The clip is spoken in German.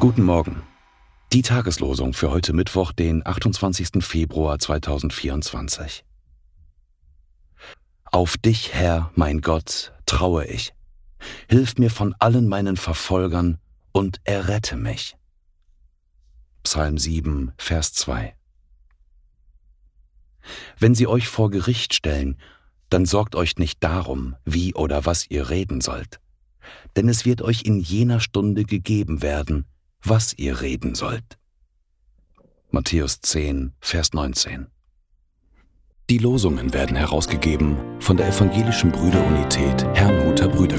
Morgen. Die Tageslosung für heute Mittwoch, den 28. Februar 2024. Auf dich, Herr, mein Gott, traue ich. Hilf mir von allen meinen Verfolgern und errette mich. Psalm 7, Vers 2. Wenn sie euch vor Gericht stellen, dann sorgt euch nicht darum, wie oder was ihr reden sollt, denn es wird euch in jener Stunde gegeben werden, was ihr reden sollt. Matthäus 10, Vers 19. Die Losungen werden herausgegeben von der Evangelischen Brüderunität Herrnhuter Brüdergemeine.